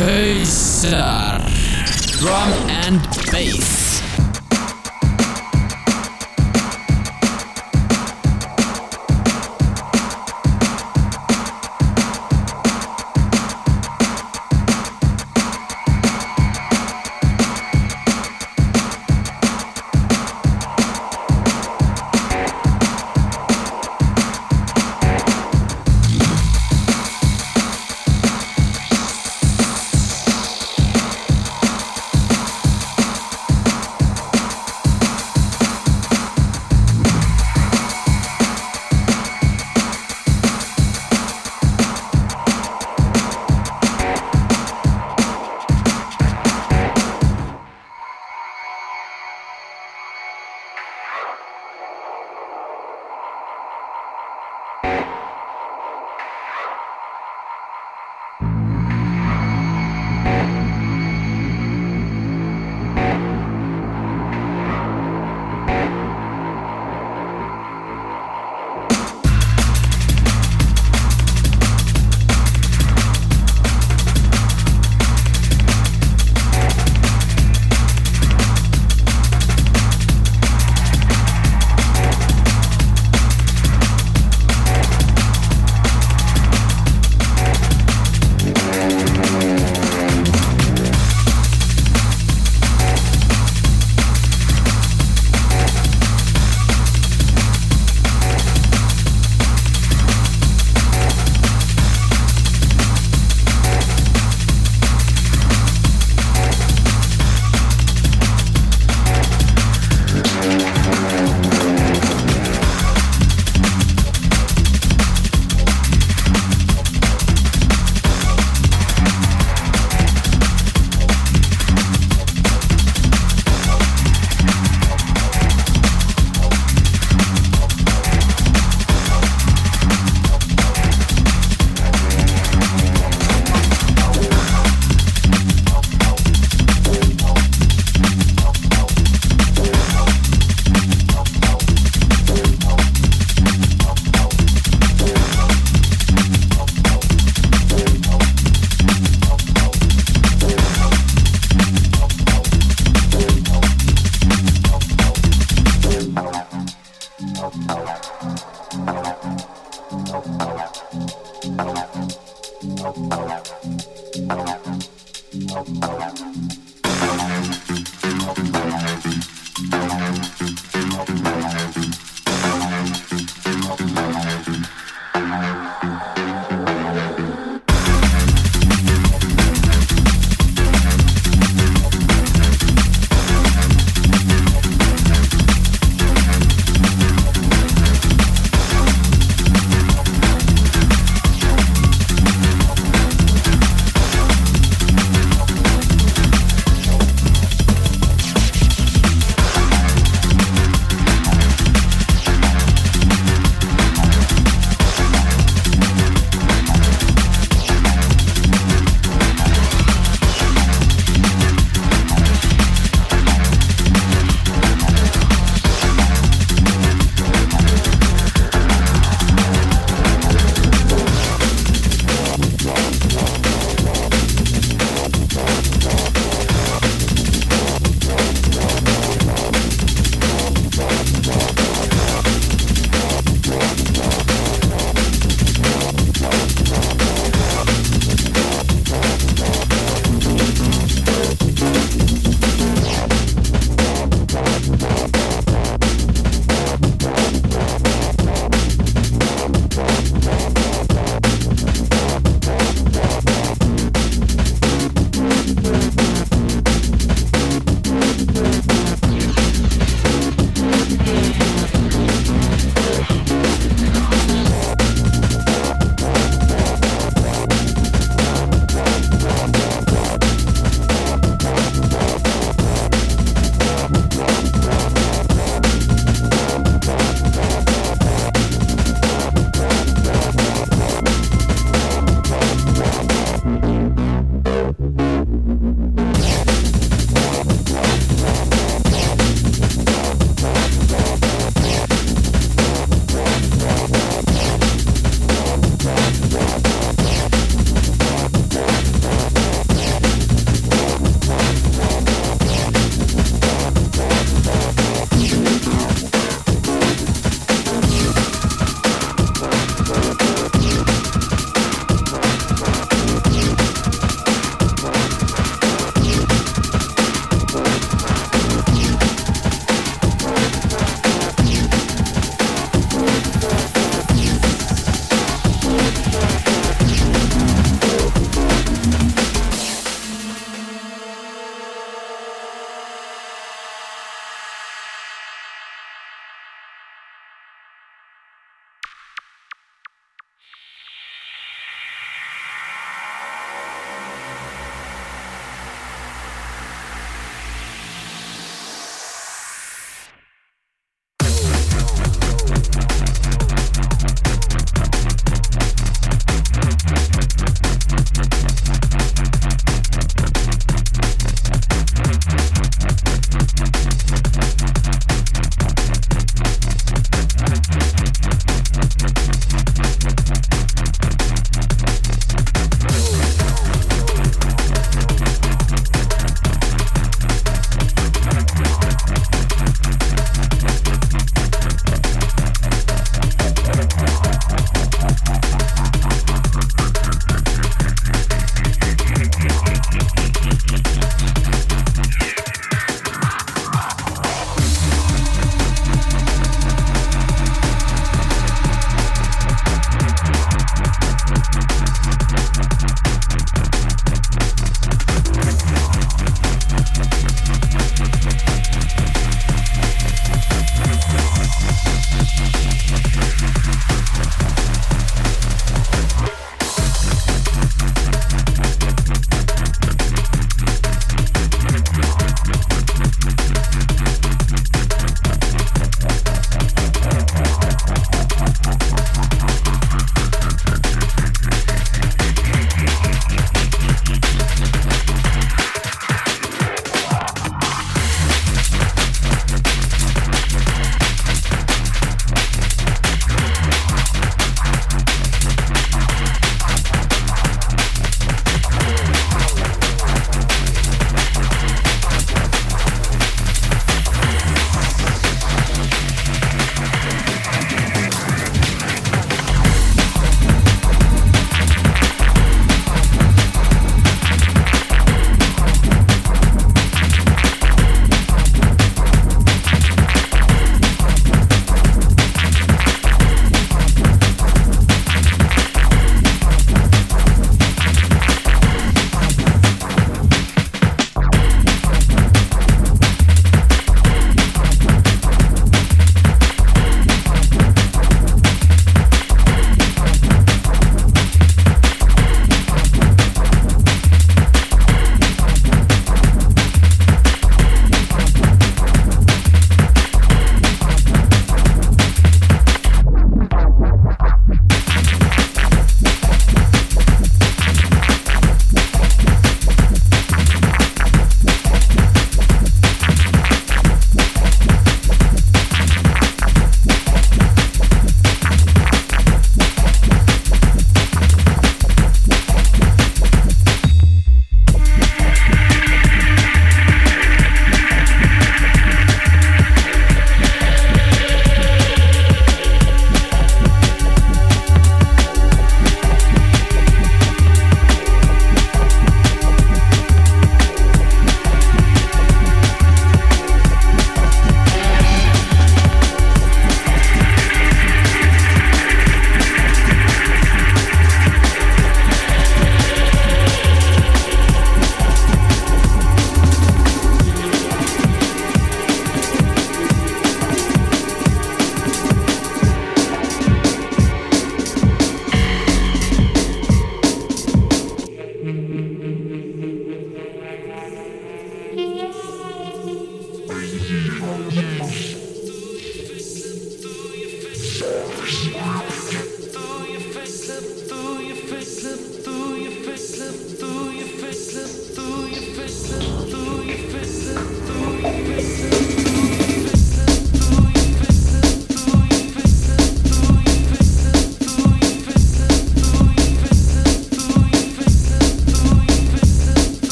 Pöjsar. Drum and bass.